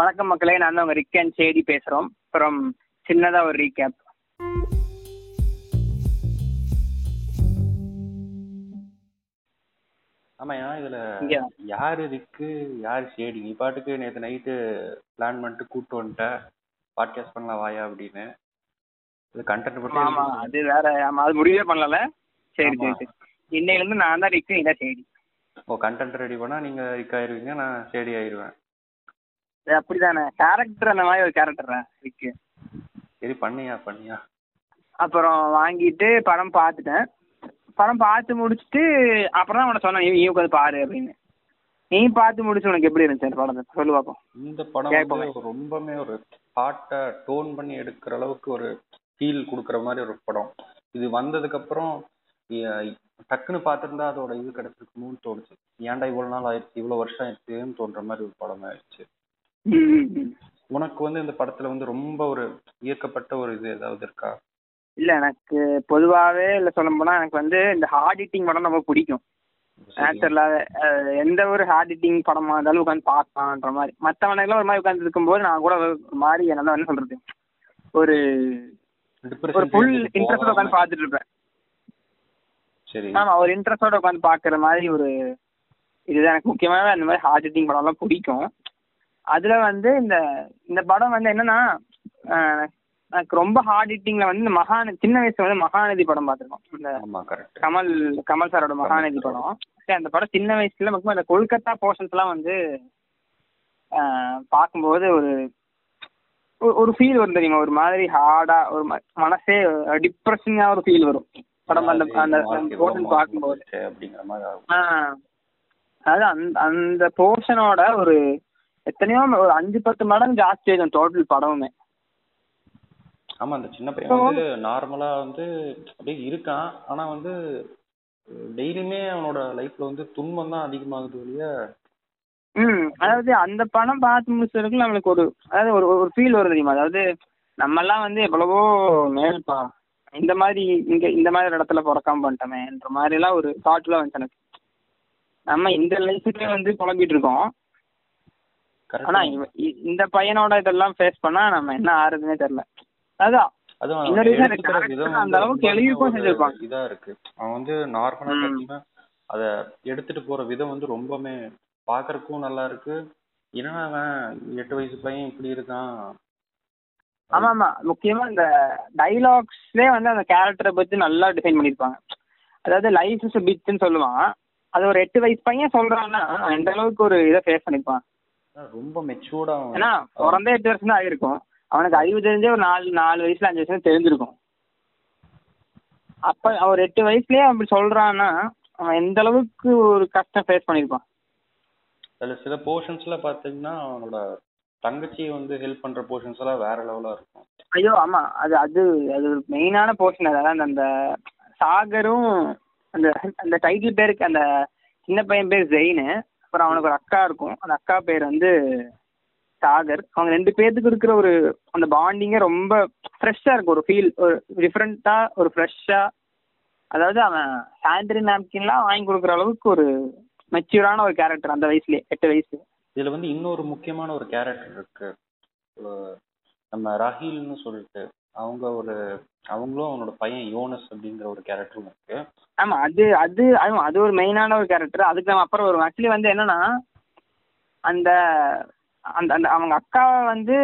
வணக்கம் மக்களே நான் தான் உங்க ரிக் அண்ட் சேடி பேசுறோம். அப்புறம் சின்னதா ஒரு ரீகேப் ஆமாய்யா இதுல யாரு ரிக்கு யாரு ஷேடி நீ பாட்டுக்கு நேத்து நைட்டு பிளான் பண்ணிட்டு கூப்பிட்டு வந்துட்ட. பாட்காஸ்ட் பண்ணலாம் வாயா அப்படின்னு. இது கண்டென்ட் பத்தி ஆமா அது வேற ஆமா அது முடிவே பண்ணல சரி. சரி இன்னையில இருந்து நான் தான் ரிக்கு நீ தான் சேடி. ஓ கண்டென்ட் ரெடி பண்ணா நீங்க ரிக் ஆயிருவீங்க நான் ஷேடி ஆயிருவேன். அப்படிதானே. கேரக்டர் அந்த மாதிரி ஒரு கேரக்டர் ரிக்கு சரி பண்ணியா பண்ணியா? அப்புறம் வாங்கிட்டு படம் பார்த்துட்டேன். படம் பார்த்து முடிச்சுட்டு அப்புறம் தான் உனக்கு சொன்னேன் நீ உட்காந்து பாரு அப்படின்னு. நீ பார்த்து முடிச்சு உனக்கு எப்படி இருந்துச்சு அந்த படத்தை? சொல்லு பார்ப்போம் இந்த படம் ரொம்பவுமே ஒரு பாட்டை டோன் பண்ணி எடுக்கிற அளவுக்கு ஒரு ஃபீல் கொடுக்குற மாதிரி ஒரு படம். இது வந்ததுக்கு அப்புறம் டக்குன்னு பார்த்திருந்தா அதோட இது கிடைச்சிருக்கணும்னு தோணுச்சு. ஏன்டா இவ்வளவு நாள் ஆயிடுச்சு இவ்வளவு வருஷம் ஆயிடுச்சுன்னு தோன்ற மாதிரி ஒரு படம் ஆயிடுச்சு. உனக்கு வந்து இந்த படத்துல வந்து ரொம்ப ஒரு ஈர்க்கப்பட்ட ஒரு இது ஏதாவது இருக்கா? இல்ல எனக்கு பொதுவாவே இல்ல சொல்ல போனா எனக்கு வந்து இந்த ஹார்ட் ஹிட்டிங் படம் ரொம்ப பிடிக்கும். நேச்சுரலா எந்த ஒரு ஹார்ட் ஹிட்டிங் படமா இருந்தாலும் உட்காந்து பார்க்கலான்ற மாதிரி. மற்றவனுக்குலாம் ஒரு மாதிரி உட்காந்து இருக்கும்போது நான் கூட ஒரு மாதிரி என்ன என்ன சொல்றது? ஒரு ஒரு ஃபுல் இன்ட்ரெஸ்டோட உட்காந்து பார்த்துட்டு இருப்பேன். சரி. ஆமா ஒரு இன்ட்ரெஸ்டோட உட்காந்து பார்க்குற மாதிரி ஒரு இதுதான் எனக்கு முக்கியமாவே அந்த மாதிரி ஹார்ட் ஹிட்டிங் படம்லாம் பிடிக்கும். அதுல வந்து இந்த இந்த படம் வந்து என்னன்னா எனக்கு ரொம்ப ஹார்ட் ஹிட்டிங்ல வந்து இந்த மகாநதி சின்ன வயசுல வந்து மகாநதி படம் பார்த்துருக்கோம். இந்த கமல் கமல் சாரோட மகாநதி படம். சரி அந்த படம் சின்ன வயசுல முக்கியமா இந்த கொல்கத்தா போர்ஷன்ஸ்லாம் வந்து பார்க்கும்போது ஒரு ஒரு- ஃபீல் வரும் தெரியுமா? ஒரு மாதிரி ஹார்டா ஒரு மனசே டிப்ரெஷனா ஒரு ஃபீல் வரும். படம் அந்த அந்த போர்ஷன் பார்க்கும்போது. அப்படிங்கிற மாதிரி ஆஹ், அதாவது அந்த அந்த போர்ஷனோட ஒரு எத்தனையோ ஒரு அஞ்சு பத்து மடங்கு ஜாஸ்தி ஆகும் டோட்டல் படமுமே. ஆமா அந்த சின்ன பையன் வந்து நார்மலா வந்து அப்படியே இருக்கான். ஆனா வந்து டெய்லியுமே அவனோட லைஃப்ல வந்து துன்பம் தான் அதிகமாகுது ஒழிய. ம் அதாவது அந்த படம் பார்த்து முடிச்சதுக்கு நம்மளுக்கு ஒரு அதாவது ஒரு ஒரு ஃபீல் வரும் தெரியுமா? அதாவது நம்மெல்லாம் வந்து எவ்வளவோ மேல்பா இந்த மாதிரி இங்க இந்த மாதிரி இடத்துல பிறக்காம பண்ணிட்டோமேன்ற மாதிரி எல்லாம் ஒரு தாட்ல வந்துச்சு எனக்கு. நம்ம இந்த லைஃப்லயே வந்து புலம்பிட்டு இருக்கோம். ஆனா இந்த பையனோட இதெல்லாம் ஃபேஸ் பண்ணா நம்ம என்ன ஆறுதுன்னே தெரியல. அதான். அந்த அளவுக்கு ஒரு செஞ்சிருப்பான். இதா இருக்கு. அவன் வந்து நார்மலா அத எடுத்துட்டு போற விதம் வந்து ரொம்பவுமே பாக்குறதுக்கும் நல்லா இருக்கு. அவன் எட்டு வயசு பையன் இப்படி இருக்கான். ஆமா ஆமா. முக்கியமா இந்த டைலாக்ஸ்லயே வந்து அந்த கேரக்டரை பத்தி நல்லா டிசைன் பண்ணிருப்பாங்க. அதாவது லைஃப் இஸ் பிட்னு சொல்லுவான். அது ஒரு எட்டு வயசு பையன் சொல்றான்னா எந்த அளவுக்கு ஒரு இதை ஃபேஸ் பண்ணிருப்பான். ரொம்ப மெச்சூர்டா ஏன்னா பிறந்தே எட்டு வருஷம் தான் ஆயிருக்கும் அவனுக்கு அறிவு தெரிஞ்சே ஒரு நாலு நாலு வயசுல அஞ்சு வயசுல தெரிஞ்சிருக்கும். அப்ப அவர் எட்டு வயசுலயே அப்படி சொல்றான்னா அவன் எந்த அளவுக்கு ஒரு கஷ்டம் ஃபேஸ் பண்ணிருப்பான் அதுல சில போர்ஷன்ஸ்ல பாத்தீங்கன்னா அவனோட தங்கச்சி வந்து ஹெல்ப் பண்ற போர்ஷன்ஸ் எல்லாம் வேற லெவலா இருக்கும். ஐயோ ஆமா. அது அது அது ஒரு மெயினான போர்ஷன் அதாவது அந்த சாகரும் அந்த அந்த டைட்டில் பேருக்கு அந்த சின்ன பையன் பேர் ஜெயினு அப்புறம் அவனுக்கு ஒரு அக்கா இருக்கும். அந்த அக்கா பேர் வந்து சாகர். அவங்க ரெண்டு பேர்த்துக்கு இருக்கிற ஒரு அந்த பாண்டிங்கே ரொம்ப ஃப்ரெஷ்ஷாக இருக்கும். ஒரு ஃபீல் ஒரு டிஃப்ரெண்ட்டாக ஒரு ஃப்ரெஷ்ஷாக அதாவது அவன் சானிட்டரி நாப்கின்லாம் வாங்கி கொடுக்குற அளவுக்கு ஒரு மெச்சூரான ஒரு கேரக்டர் அந்த வயசுலேயே எட்டு வயசு இதில் வந்து இன்னொரு முக்கியமான ஒரு கேரக்டர் இருக்கு. நம்ம ராஹில்னு சொல்லிட்டு அவங்க ஒரு அவங்களும் அவனோட பையன் யோனஸ் அப்படிங்கிற ஒரு கேரக்டரும் இருக்கு. ஆமா அது அது அது அது ஒரு மெயினான ஒரு கேரக்டர் அதுக்கு நம்ம அப்புறம் வரும் ஆக்சுவலி வந்து என்னன்னா அந்த அந்த அந்த அவங்க அக்கா வந்து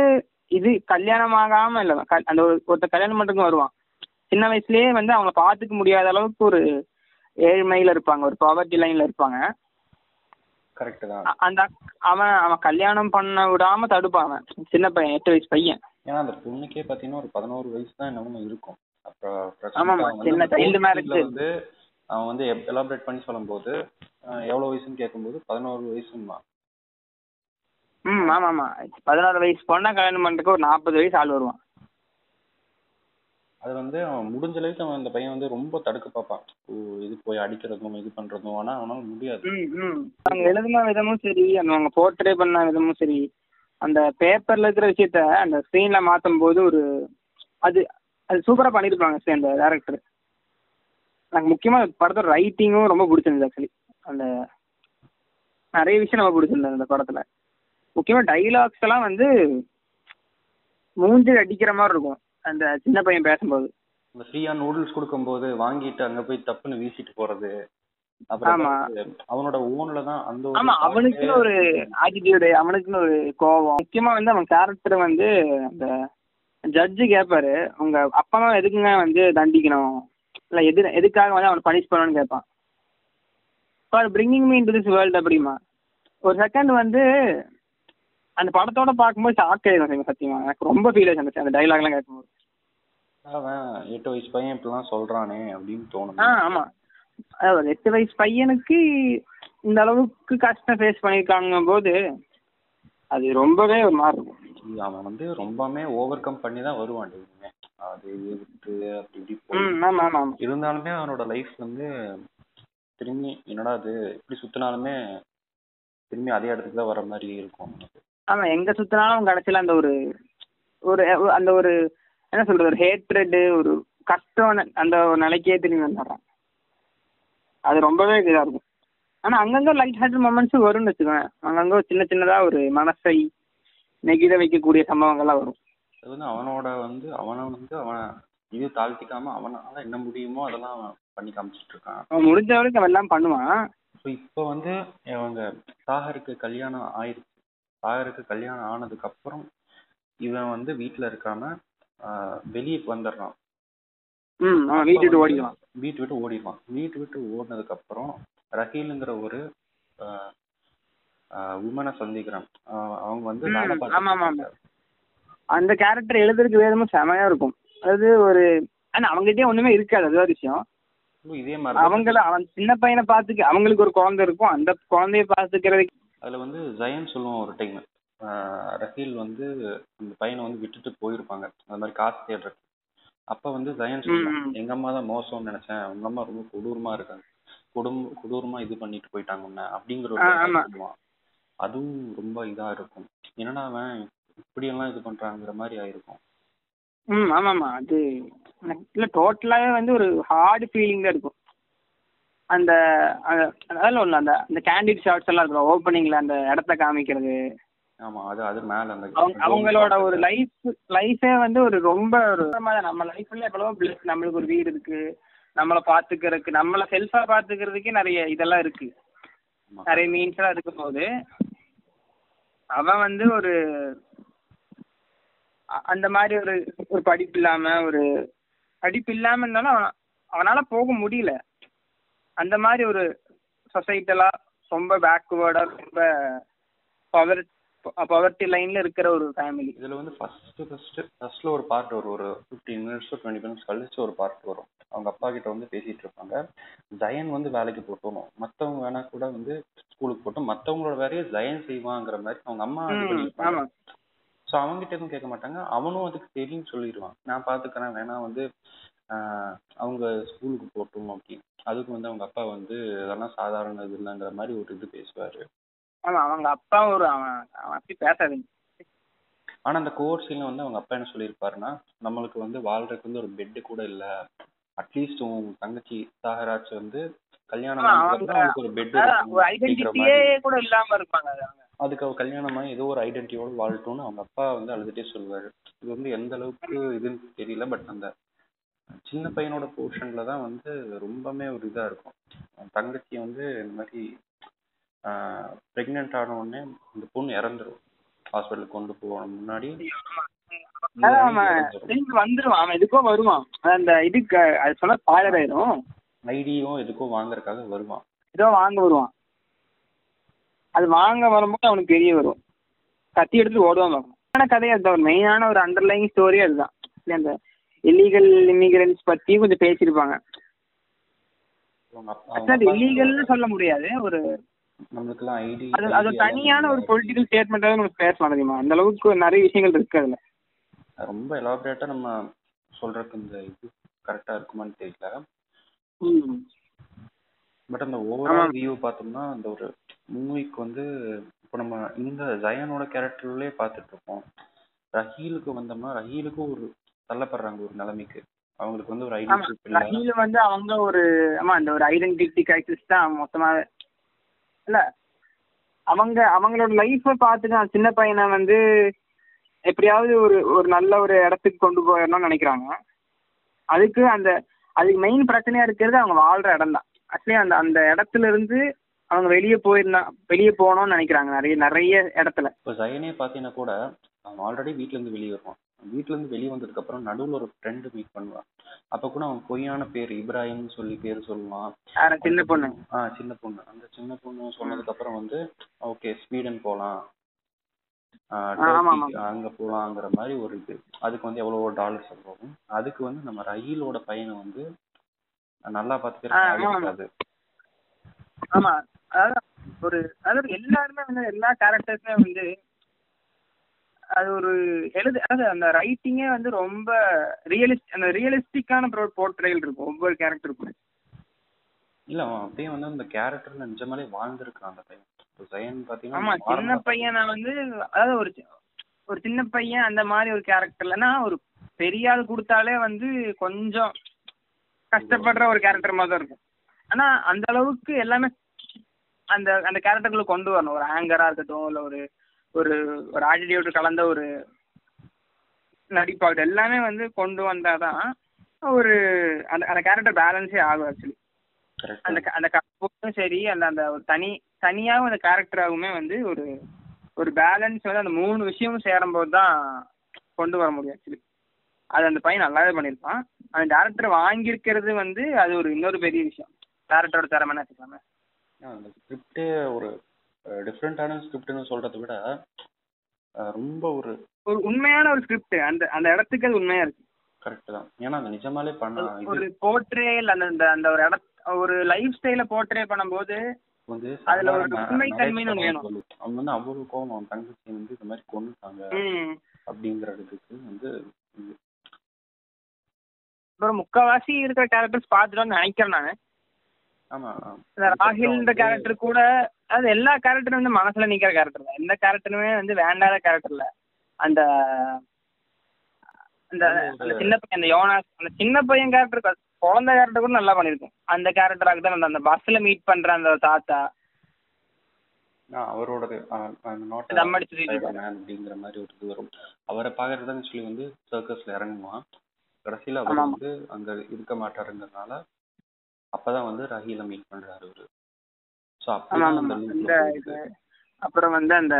இது கல்யாணம் ஆகாம இல்ல அந்த ஒரு ஒருத்தர் கல்யாணம் பண்ணுறதுக்கு வருவான். சின்ன வயசுலயே வந்து அவங்கள பார்த்துக்க முடியாத அளவுக்கு ஒரு ஏழ்மையில இருப்பாங்க. ஒரு பாவர்ட்டி லைன்ல இருப்பாங்க. கரெக்ட் தான். அந்த அவன் அவன் கல்யாணம் பண்ண விடாம தடுப்பான் அவன். சின்ன பையன் எட்டு வயசு பையன். ஏன்னா அந்த பொண்ணுக்கே பாத்தீங்கன்னா ஒரு பதினோரு வயசு தான் என்னமோ இருக்கும். வந்து அவன் வந்து எலாபரேட் பண்ணி சொல்லும்போது எவ்வளவு வயசுன்னு கேட்கும்போது பதினோரு வயசுமா ம் ஆமா ஆமா பதினாறு வயசு பொண்ணா கல்யாணம் பண்றதுக்கு ஒரு நாற்பது வயசு ஆள் வருவான். அது வந்து அவன் முடிஞ்ச அளவுக்கு அவன் அந்த பையன் வந்து ரொம்ப தடுக்க பார்ப்பான். இது போய் அடிக்கிறதும் இது பண்றதும் ஆனா அவனால முடியாது. அவங்க எழுதின விதமும் சரி அந்த அவங்க போர்ட்ரே பண்ண விதமும் சரி. அந்த பேப்பர்ல இருக்கிற விஷயத்த அந்த ஸ்க்ரீனில் மாற்றும் போது ஒரு அது அது சூப்பரா பண்ணியிருப்பாங்க சரி அந்த டேரக்டர் எனக்கு முக்கியமா படத்தோட ரைட்டிங்கும் ரொம்ப பிடிச்சிருந்தது ஆக்சுவலி அந்த நிறைய விஷயம் ரொம்ப பிடிச்சிருந்தது அந்த படத்துல. முக்கியமா டைலாக்ஸ் எல்லாம் வந்து மூஞ்சி அடிக்கிற மாதிரி இருக்கும். அந்த சின்ன பையன் பேசும்போது. இந்த ஃப்ரீயா நூடுல்ஸ் கொடுக்கும்போது வாங்கிட்டு அங்க போய் தப்புன்னு வீசிட்டு போறது. அவனோட ஓன்ல தான் அந்த ஒரு ஆமா அவனுக்குன்னு ஒரு ஆட்டிடியூடு அவனுக்குன்னு ஒரு கோவம் முக்கியமா வந்து அவன் கேரக்டர் வந்து அந்த ஜட்ஜு கேட்பாரு உங்க அப்பா அம்மா எதுக்குங்க வந்து தண்டிக்கணும்? இல்ல எது எதுக்காக வந்து அவனை பனிஷ் பண்ணணும்னு கேட்பான் for bringing me in this world அப்படிமா? ஒரு செகண்ட் வந்து அந்த படத்தோட பார்க்கும்போது ஷாக் ஆயிடும் சத்தியமா. எனக்கு ரொம்ப ஃபீல் ஆச்சு அந்த டைலாக்லாம் கேட்கும்போது. எட்டு வயசு பையன் இப்படிலாம் சொல்றானே அப்படின்னு தோணும் ஆ ஆமா. எட்டு வயசு பையனுக்கு இந்த அளவுக்கு கஷ்டம் ஃபேஸ் பண்ணியிருக்காங்க போது அது ரொம்பவே ஒரு மாதிரி இருக்கும் அவன் வந்து ரொம்பவுமே ஓவர் கம் பண்ணி தான் வருவான் டெய்லியுமே அது விட்டு அப்படி இப்படி இருந்தாலுமே அவனோட லைஃப் வந்து திரும்பி என்னடா அது இப்படி சுத்தினாலுமே திரும்பி அதே இடத்துக்கு தான் வர மாதிரி இருக்கும். ஆமா எங்க சுத்தினாலும் கடைசியில அந்த ஒரு ஒரு அந்த ஒரு என்ன சொல்றது ஒரு ஹேட்ரட் ஒரு கஷ்டம் அந்த ஒரு நிலைக்கே திரும்பி வந்துடுறான். அது ரொம்பவே இதா இருக்கும். ஆனா அங்கங்க லைட் ஹார்ட் மொமெண்ட்ஸ் வரும்னு வச்சுக்கோங்க அங்கங்க ஒரு சின்ன சின்னதா ஒரு மனசை நெகிழ வைக்கக்கூடிய சம்பவங்கள்லாம் வரும். அது வந்து அவனோட வந்து அவனை வந்து அவன் இது தாழ்த்திக்காம அவனால என்ன முடியுமோ அதெல்லாம் பண்ணி காமிச்சிட்டு இருக்கான். அவன் முடிஞ்ச வரைக்கும் அவன் எல்லாம் பண்ணுவான். ஸோ இப்போ வந்து அவங்க சாகருக்கு கல்யாணம் ஆயிருச்சு. சாகருக்கு கல்யாணம் ஆனதுக்கு அப்புறம் இவன் வந்து வீட்டில் இருக்காம வெளியே வந்துடுறான் ம் அவன் வீட்டு விட்டு ஓடிடுவான் வீட்டு விட்டு ஓடிடுவான் வீட்டு விட்டு ஓடினதுக்கு அப்புறம் ரஹீலுங்கிற ஒரு உமனை சந்திக்கிறான். அவங்க வந்து ஆமா, அந்த கேரக்டர் எழுதுறதுக்கு வேதமும் செமையா இருக்கும். அது ஒரு ஆனா அவங்ககிட்டயே ஒண்ணுமே இருக்காது அது ஒரு விஷயம். இதே மாதிரி அவங்கள அவன் சின்ன பையனை பாத்துக்க அவங்களுக்கு ஒரு குழந்தை இருக்கும். அந்த குழந்தைய பாத்துக்கிறதுக்கு அதுல வந்து ஜெயன் சொல்லுவான் ஒரு டைம் ரஹீல் வந்து அந்த பையனை வந்து விட்டுட்டு போயிருப்பாங்க. அந்த மாதிரி காசு தேடுறது அப்ப வந்து ஜெயன் ம். எங்க அம்மா தான் மோசம்னு நினைச்சேன். உங்க அம்மா ரொம்ப கொடூரமா இருக்காங்க. கொடும் கொடூரமா இது பண்ணிட்டு போயிட்டாங்க உன்னை அப்படிங்கிற ஒரு அதுவும் ரொம்ப இதா இருக்கும். என்னடா அவன் இப்படியெல்லாம் இது பண்றாங்கிற மாதிரி ஆயிருக்கும். ம் ஆமாமா. அது இல்ல டோட்டலாவே வந்து ஒரு ஹார்ட் ஃபீலிங் தான் இருக்கும். அந்த அதெல்லாம் ஒண்ணு அந்த அந்த கேண்டிட் ஷாட்ஸ் எல்லாம் இருக்கும். ஓப்பனிங்ல அந்த இடத்த காமிக்கிறது. ஆமா அது அது மேல அந்த அவங்க அவங்களோட ஒரு லைஃப் லைஃபே வந்து ஒரு ரொம்ப நம்ம லைஃப்ல எவ்வளவோ பிளஸ் நம்மளுக்கு ஒரு வீடு இருக்கு. நம்மளை பாத்துக்கிறதுக்கு நம்மளை செல்ஃபா பாத்துக்கிறதுக்கே நிறைய இதெல்லாம் இருக்கு. நிறைய மீன்ஸ் எல்லாம் இருக்கும் போது அவன் வந்து ஒரு அந்த மாதிரி ஒரு ஒரு படிப்பு இல்லாம ஒரு படிப்பு இல்லாம இருந்தாலும் அவன அவனால போக முடியல. அந்த மாதிரி ஒரு சொசைட்டலா ரொம்ப பேக்வேர்டா ரொம்ப பவர் பவர்ட்டி லைன்ல இருக்கிற ஒரு ஃபேமிலி இதுல வந்து ஃபர்ஸ்ட் ஃபர்ஸ்ட் ஃபர்ஸ்ட்ல ஒரு பார்ட் வரும். ஒரு ஃபிஃப்டீன் மினிட்ஸ் டுவெண்ட்டி மினிட்ஸ் கழிச்சு ஒரு பார்ட் வரும். அவங்க அப்பா கிட்ட வந்து பேசிட்டு இருப்பாங்க. ஜெயன் வந்து வேலைக்கு போட்டணும் மத்தவங்க வேணா கூட வந்து ஸ்கூலுக்கு போட்டும் மத்தவங்களோட வேலையை ஜெயன் செய்வாங்கிற மாதிரி அவங்க அம்மா ஸோ அவங்ககிட்ட எதுவும் கேட்க மாட்டாங்க. அவனும் அதுக்கு தெரியும் சொல்லிடுவான். நான் பாத்துக்கிறேன். வேணா வந்து அவங்க ஸ்கூலுக்கு போட்டும் அப்படின்னு. அதுக்கு வந்து அவங்க அப்பா வந்து அதெல்லாம் சாதாரண இது இல்லைங்கிற மாதிரி ஒரு இது பேசுவாரு. ஆமா அவங்க அப்பா ஒரு அவன் அவன் அப்படி பேசாதீங்க. ஆனா அந்த கோர்ஸ்ல வந்து அவங்க அப்பா என்ன சொல்லியிருப்பாருன்னா நம்மளுக்கு வந்து வாழ்றதுக்கு வந்து ஒரு பெட்டு கூட இல்ல. அட்லீஸ்ட் உன் தங்கச்சி சாகராஜ் வந்து கல்யாணம் ஆமா, ஆனதுக்கு அப்புறம் அவங்க- அவளுக்கு ஒரு பெட் கூட இல்லாம இருப்பாங்க அதுக்கு அவ கல்யாணமாகி ஏதோ ஒரு ஐடென்டிட்டியோட வாழட்டும்னு அவங்க அப்பா வந்து அழுதுட்டே சொல்லுவாரு. இது வந்து எந்த அளவுக்கு இதுன்னு தெரியல பட் அந்த சின்ன பையனோட போர்ஷன்ல தான் வந்து ரொம்பவுமே ஒரு இதா இருக்கும். தங்கச்சி வந்து இந்த மாதிரி ப்ரெக்னென்ட் ஆன உடனே அந்த பொண்ணு இறந்துரும். ஹாஸ்பிட்டலுக்கு கொண்டு போன முன்னாடி. வந்துருவான் அவன் எதுக்கோ வருவான். அந்த இதுக்கு அது சொன்னா பாலர் ஆயிரும். ஐடியும் எதுக்கும் வாங்குறதுக்காக வருவான். ஏதோ வாங்க வருவான். அது வாங்க வரும்போது அவனுக்கு தெரிய வரும். கத்தி எடுத்து ஓடுவான் பார்க்கணும் ஆனா கதை அதுதான். மெயினான ஒரு அண்டர்லைங் ஸ்டோரி அதுதான். இல்ல அந்த இல்லீகல் இமிகிரன்ஸ் பத்தி கொஞ்சம் பேசியிருப்பாங்க. இல்லீகல்னு சொல்ல முடியாது. ஒரு நம்மளுக்கெல்லாம் ஐடி அது அது ஒரு தனியான ஒரு பொலிட்டிக்கல் ஸ்டேட்மெண்ட்டாக நம்ம பேசலாம் தெரியுமா? அந்த அளவுக்கு நிறைய விஷயங்கள் இருக்கு அதுல. ரொம்ப எலாபரேட்டா நம்ம சொல்றதுக்கு இந்த இது கரெக்டா இருக்குமான்னு தெரியல. பட் அந்த ஓவரால் வியூ பார்த்தோம்னா அந்த ஒரு மூவிக்கு வந்து இப்போ நம்ம இந்த ஜயனோட கேரக்டர்லயே பார்த்துட்டு இருக்கோம் ரஹீலுக்கு வந்தோம்னா ரஹீலுக்கும் ஒரு தள்ளப்படுறாங்க ஒரு நிலைமைக்கு. அவங்களுக்கு வந்து ஒரு ஐடென்டிட்டி ரஹீல் வந்து அவங்க ஒரு ஆமா அந்த ஒரு ஐடென்டிட்டி கிரைசிஸ் தான் மொத்தமாவே இல்ல அவங்க அவங்களோட லைஃப்பை பார்த்துட்டு அந்த சின்ன பையனை வந்து எப்படியாவது ஒரு ஒரு நல்ல ஒரு இடத்துக்கு கொண்டு போயிடணும்னு நினைக்கிறாங்க. அதுக்கு அந்த அதுக்கு மெயின் பிரச்சனையா இருக்கிறது அவங்க வாழ்ற இடம் தான் ஆக்சுவலி அந்த அந்த இடத்துல இருந்து அவங்க வெளியே போயிருந்தா வெளியே போகணும்னு நினைக்கிறாங்க நிறைய நிறைய இடத்துல. இப்போ ஜெயனே பார்த்தீங்கன்னா கூட அவன் ஆல்ரெடி வீட்டிலேருந்து வெளியே வருவான். வீட்டிலேருந்து வெளியே வந்ததுக்கப்புறம் நடுவில் ஒரு ஃப்ரெண்டு மீட் பண்ணுவான். அப்போ கூட அவன் பொய்யான பேர் இப்ராஹிம்னு சொல்லி பேர் சொல்லுவான். சின்ன பொண்ணு? ஆ சின்ன பொண்ணு. அந்த சின்ன பொண்ணு வந்து ஓகே ஸ்வீடன் ஆமா. அங்கே போகலாங்கிற மாதிரி ஒரு இது. அதுக்கு வந்து எவ்வளவோ டாலர்ஸ் போகும் அதுக்கு வந்து நம்ம ரயிலோட பையனை வந்து நல்லா. இருக்காது ஆமா. அதாவது ஒரு அதாவது எல்லாருமே வந்து எல்லா கேரக்டர்ஸுமே வந்து அது ஒரு எழுது அதாவது அந்த ரைட்டிங்கே வந்து ரொம்ப ரியலிஸ்ட் அந்த ரியலிஸ்டிக்கான போர்ட்ரேல் இருக்கும். ஒவ்வொரு கேரக்டருக்கும் இல்ல அவன் அப்படியே வந்து அந்த கேரக்டர்ல நிஜமாலே வாழ்ந்திருக்கான் அந்த பையன். ஜெயன் ஆமா பாத்தீங்கன்னா சின்ன ஆரம்ப- பையனை வந்து அதாவது ஒரு ஒரு சின்ன பையன் அந்த மாதிரி ஒரு கேரக்டர்லன்னா ஒரு பெரிய ஆள் கொடுத்தாலே வந்து கொஞ்சம் கஷ்டப்படுற ஒரு கேரக்டர் மாதிரி தான் இருக்கும். ஆனா அந்த அளவுக்கு எல்லாமே அந்த அந்த கேரக்டர்களை கொண்டு வரணும். ஒரு ஆங்கரா இருக்கட்டும் இல்ல ஒரு ஒரு ஒரு ஆட்டிடியூட் கலந்த ஒரு நடிப்பாகட்டும் எல்லாமே வந்து கொண்டு வந்தாதான் ஒரு அந்த அந்த கேரக்டர் பேலன்ஸே ஆகும் ஆக்சுவலி அந்த அந்த கப்போடும் சரி அந்த அந்த தனி தனியாகவும் அந்த கேரக்டராகவுமே வந்து ஒரு ஒரு பேலன்ஸ் வந்து அந்த மூணு விஷயமும் சேரும்போது தான் கொண்டு வர முடியும் ஆக்சுவலி அது அந்த பையன் நல்லாவே பண்ணியிருப்பான். அந்த டேரக்டர் வாங்கியிருக்கிறது வந்து அது ஒரு இன்னொரு பெரிய விஷயம். டேரக்டரோட திறமைன்னு வச்சுக்கலாமே அந்த ஸ்கிரிப்டே ஒரு டிஃப்ரெண்டான ஸ்கிரிப்ட்னு சொல்றதை விட ரொம்ப ஒரு ஒரு உண்மையான ஒரு ஸ்கிரிப்ட் அந்த அந்த இடத்துக்கு அது உண்மையா இருக்கு. கரெக்ட் தான். ஏன்னா அந்த நிஜமாலே பண்ண ஒரு போர்ட்ரேல் அந்த அந்த ஒரு இட ஒரு லைஃப் ஸ்டைல போர்ட்ரே பண்ணும்போது அதுல ஒரு ஒண்ணு narrate வேணும். அவன் வந்து அவ்வளவு கோவம் அவன் தங்கச்சி வந்து இந்த மாதிரி கொண்டுட்டாங்க அப்படிங்கறதுக்கு வந்து. அப்புறம் முக்கால்வாசி இருக்கிற கேரக்டர்ஸ் பார்த்துட்டு நினைக்கிறேன் நான். ராகில்ன்ற கேரக்டர் கூட அது எல்லா கேரக்டரும் வந்து மனசுல நிக்கிற கேரக்டர் தான். எந்த கேரக்டருமே வந்து வேண்டாத கேரக்டர் இல்ல. அந்த அந்த அந்த சின்ன பையன் அந்த யோனாஸ் அந்த சின்ன பையன் கேரக்டர் குழந்தை கேரக்டர் கூட நல்லா பண்ணிருக்கும் அந்த கேரக்டராக தான் அந்த- பஸ்ல மீட் பண்ற அந்த தாத்தா. அவரோடது அப்படிங்கிற மாதிரி ஒரு இது வரும். அவரை பாக்குறதுன்னு சொல்லி வந்து சர்க்கஸ்ல இறங்குவான். கடைசியில அவர். வந்து அங்க இருக்க மாட்டாருங்கிறதுனால அப்பதான் வந்து ரஹீல மீட் பண்றாரு அவரு. அப்புறம் வந்து அந்த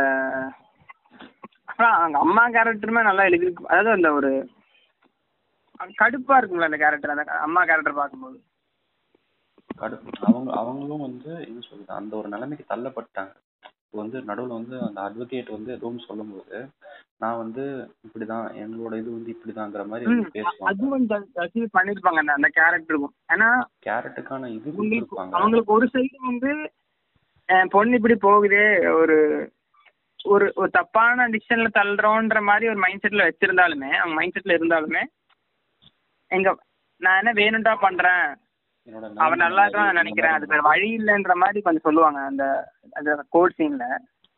அப்புறம் அவங்க அம்மா கேரக்டருமே நல்லா எழுதி அதாவது அந்த ஒரு கடுப்பா இருக்கும்ல அந்த கேரக்டர் அந்த அம்மா கேரக்டர் பார்க்கும்போது. கடுப்பு. அவங்க அவங்களும் வந்து என்ன சொல்றது அந்த ஒரு நிலைமைக்கு தள்ளப்பட்டாங்க. இப்போ வந்து நடுவுல வந்து அந்த அட்வொகேட் வந்து எதுவும் சொல்லும்போது நான் வந்து இப்படிதான் எங்களோட இது வந்து இப்படிதாங்கிற மாதிரி வந்து பேசுவாங்க. அதுவும் அச்சீவ் பண்ணிருப்பாங்க அந்த கேரக்டருக்கும் ஏன்னா கேரட்டுக்கான இது அவங்களுக்கு ஒரு சைடு வந்து பொண்ணு இப்படி போகுதே ஒரு ஒரு ஒரு தப்பான டிசிஷன்ல தள்ளுறோன்ற மாதிரி ஒரு மைண்ட் செட்ல வச்சிருந்தாலுமே அவங்க மைண்ட் செட்ல இருந்தாலுமே எங்க நான் என்ன வேணும்டா பண்றேன். அவன் நல்லா இருக்கான் நினைக்கிறேன். அது வேற வழி இல்லைன்ற மாதிரி கொஞ்சம் சொல்லுவாங்க. அந்த அந்த கோட் சீன்ல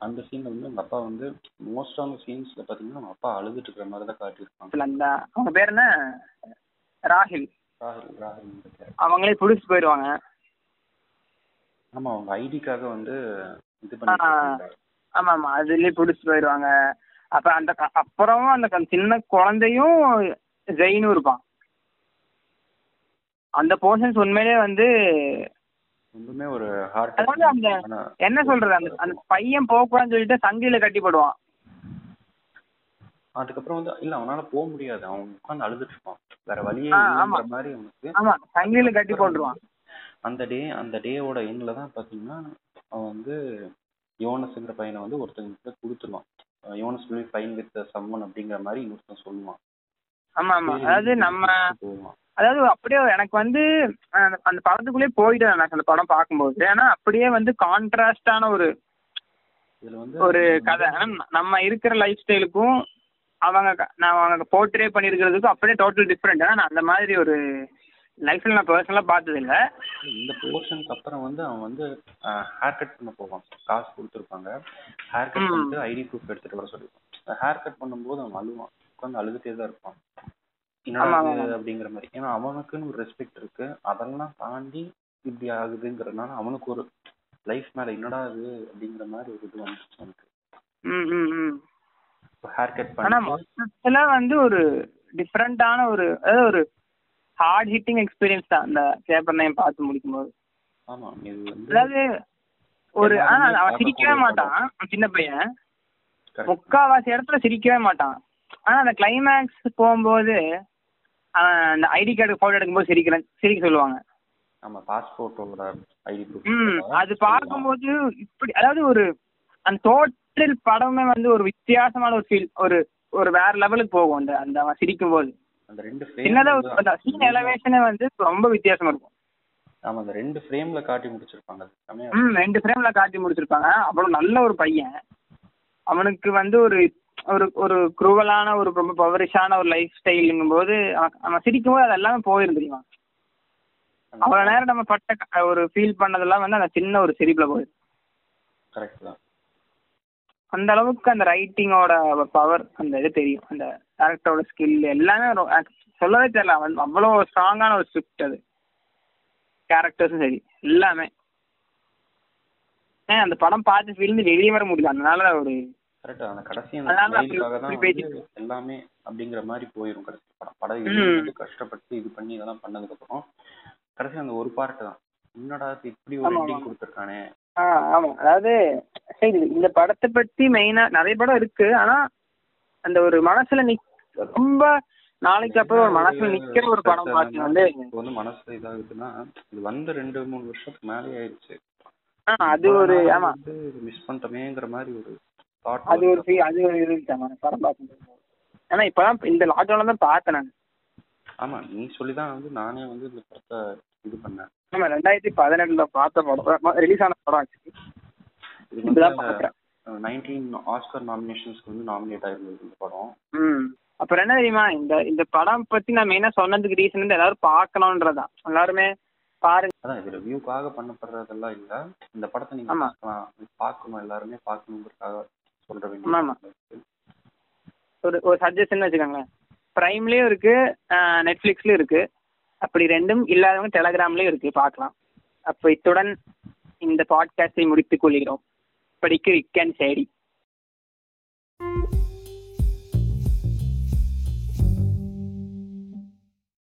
அந்த சீன்ல வந்து அவங்க அப்பா வந்து மோஸ்ட் ஆஃப் சீன்ஸ்ல பாத்தீங்கன்னா அவங்க அப்பா அழுதுட்டு இருக்கிற மாதிரி தான் காட்டியிருப்பாங்க. அந்த அவங்க பேர் என்ன? ராகுல். ராகுல் character. அவங்களே புடிச்சு போயிடுவாங்க ஆமா அவங்க ஐடிக்காக வந்து இது. பண்ணி ஆமா ஆமா. அதுலயே புடிச்சு போயிடுவாங்க அப்ப அந்த க- அப்புறம் அந்த சின்ன குழந்தையும் ஜெயினும் இருப்பான். அந்த போர்ஷன்ஸ் உண்மையிலே வந்து ரொம்பவுமே ஒரு ஹார்ட் அதாவது அந்த என்ன சொல்றது? அந்த அந்த பையன் போகக்கூடாதுன்னு சொல்லிட்டு சங்கில கட்டி போடுவான் அதுக்கப்புறம் வந்து இல்ல அவனால போக முடியாது. அவன் உட்காந்து அழுதுட்டு இருப்பான். வேற வழியே ஆமா. மாதிரி அவனுக்கு ஆமா சங்கில கட்டி போட்டுருவான். அந்த டே அந்த டேவோட எண்ட்ல தான் பாத்தீங்கன்னா அவன் வந்து யோனஸ்ங்கிற பையனை வந்து ஒருத்தங்க கொடுத்துருவான். யோனஸ் வில் ஃபைன் வித் சம்மன் அப்படிங்கிற மாதிரி இன்னொருத்தன் சொல்லுவான். ஆமா ஆமா. அதாவது நம்ம அதாவது அப்படியே எனக்கு வந்து அந்த படத்துக்குள்ளேயே போயிட்டேன் எனக்கு அந்த படம் பார்க்கும்போது. ஏன்னா அப்படியே வந்து கான்ட்ராஸ்டான ஒரு இதுல வந்து ஒரு கதை. நம்ம இருக்கிற லைஃப் ஸ்டைலுக்கும் அவங்க நான் அவங்க போர்ட்ரே பண்ணியிருக்கிறதுக்கும் அப்படியே டோட்டல் டிஃப்ரெண்ட் நான் அந்த மாதிரி ஒரு லைஃப்ல நான் பர்சனலாக பார்த்தது இல்ல இந்த போர்ஷனுக்கு அப்புறம் வந்து அவன் வந்து ஹேர் கட் பண்ண போவான். காசு கொடுத்துருப்பாங்க. Hair cut. பண்ணிட்டு ஐடி ப்ரூஃப் எடுத்துட்டு வர சொல்லிருப்பான் ஹேர் கட் பண்ணும்போது அவன் அழுவான். உட்காந்து அழுதுட்டே தான் இருப்பான். அப்படிங்கிற மாதிரி. ஏன்னா அவனுக்குன்னு ஒரு ரெஸ்பெக்ட் இருக்கு. அதெல்லாம் தாண்டி இப்படி ஆகுதுங்கிறதுனால அவனுக்கு ஒரு லைஃப் மேல என்னடா இது அப்படிங்கிற மாதிரி ஒரு இது வந்துச்சு எனக்கு ஹேர் கட் ஆனா மொத்தத்துல வந்து ஒரு டிஃப்ரெண்டான ஒரு அதாவது ஒரு ஹார்ட் ஹிட்டிங் எக்ஸ்பீரியன்ஸ் தான் அந்த பேப்பர் நேம் பார்த்து முடிக்கும்போது. ஆமா இது வந்து அதாவது ஒரு ஆனா அவன் சிரிக்கவே மாட்டான் சின்ன பையன். முக்காவாசி இடத்துல சிரிக்கவே மாட்டான். ஆனா அந்த கிளைமேக்ஸ் போகும்போது அந்த ஐடி கார்டு போட்டோ எடுக்கும்போது சிரிக்கிறேன் சிரிக்க சொல்லுவாங்க. ஆமா பாஸ்போர்ட்டோட ஐடி ம் அது பார்க்கும்போது இப்படி அதாவது ஒரு அந்த டோட்டல் படமே வந்து ஒரு வித்தியாசமான ஒரு ஃபீல் ஒரு ஒரு வேற லெவலுக்கு போகும் அந்த அந்த அவன் சிரிக்கும் போது அந்த ரெண்டு ஒரு வந்து அந்த சீன் எலவேஷனே வந்து ரொம்ப வித்தியாசமா இருக்கும். ஆமா அந்த ரெண்டு ஃப்ரேம்ல காட்டி முடிச்சிருப்பாங்க. ம் ரெண்டு ஃப்ரேம்ல காட்டி முடிச்சிருப்பாங்க. அவ்வளவு நல்ல ஒரு பையன். அவனுக்கு வந்து ஒரு ஒரு ஒரு குரூவலான ஒரு ரொம்ப பவரிஷான ஒரு லைஃப் ஸ்டைலுங்கும் போது அவன் அவன் சிரிக்கும் போது அது எல்லாமே போயிரும் தெரியுமா? அவ்வளவு நேரம் நம்ம பட்ட ஒரு ஃபீல் பண்ணதெல்லாம் வந்து அந்த சின்ன ஒரு சிரிப்புல போயிடும் கரெக்ட் தான். அந்த அளவுக்கு அந்த ரைட்டிங்கோட பவர் அந்த இது தெரியும். அந்த டேரக்டரோட ஸ்கில் எல்லாமே சொல்லவே தெரியல. அவ்வளோ ஸ்ட்ராங்கான ஒரு ஸ்கிரிப்ட் அது. கேரக்டர்ஸும் சரி எல்லாமே. அந்த படம் பார்த்து ஃபீல்ந்து வெளியே வர முடியல. அதனால ஒரு கரெக்ட் அந்த கடைசி எல்லாமே அப்படிங்கிற மாதிரி போயிரும். கடைசி படம் படம் கஷ்டப்பட்டு இது பண்ணி இதெல்லாம் பண்ணதுக்கு அப்புறம் கடைசி அந்த ஒரு பார்ட் தான். என்னடா இப்படி ஒரு எண்டிங். கொடுத்துருக்கானே. ஆமா. அதாவது சரி இந்த படத்தை பத்தி மெயினா நிறைய படம் இருக்கு. ஆனா அந்த ஒரு மனசுல நிக் ரொம்ப நாளைக்கு அப்புறம் ஒரு மனசுல நிக்கிற ஒரு படம் பார்த்து வந்து இப்போ வந்து மனசு இதாகுதுன்னா இது வந்து ரெண்டு மூணு வருஷத்துக்கு மேலே ஆயிடுச்சு. அது ஒரு ஆமா. மிஸ் பண்ணிட்டோமேங்கிற மாதிரி ஒரு அது ஒரு feel- அது ஒரு இருந்துச்சாமா படம் பார்க்கும்போது. ஆனா இப்பதான் இந்த லாக்டவுன்ல தான் பார்த்தேன் நான். ஆமா நீ சொல்லிதான் வந்து நானே வந்து இந்த படத்தை இது பண்ணேன். ஆமா ரெண்டாயிரத்தி பதினெட்டுல பார்த்த படம் ரிலீஸ் ஆன படம் ஆக்சுவலி இப்பதான் வந்து பார்க்குறேன். நைன்டீன் ஆஸ்கர் நாமினேஷன்ஸ்க்கு வந்து நாமினேட் ஆயிருந்தது இந்த படம். ம். அப்புறம் என்ன தெரியுமா இந்த இந்த படம் பத்தி நான் மெயினா சொன்னதுக்கு ரீசன் வந்து எல்லாரும் பார்க்கணுன்றதான் எல்லாருமே பாருங்க. அதான் இது ரிவ்யூக்காக பண்ணப்படுறதெல்லாம் இல்ல. இந்த படத்தை நீங்க பார்க்கணும் எல்லாருமே பார்க்கணுங்கிறதுக்காக ஆமாம் ஆமாம். ஒரு ஒரு சஜஷன் வச்சுக்கோங்களேன். ப்ரைம்லயும் இருக்கு நெட்ஃப்ளிக்ஸ்லயும் இருக்கு. அப்படி ரெண்டும் இல்லாதவங்க டெலகிராம்லயும் இருக்கு பார்க்கலாம். அப்போ இத்துடன் இந்த பாட்காஸ்டை முடித்துக் கொள்கிறோம். படிக்க விக்கன் சேடி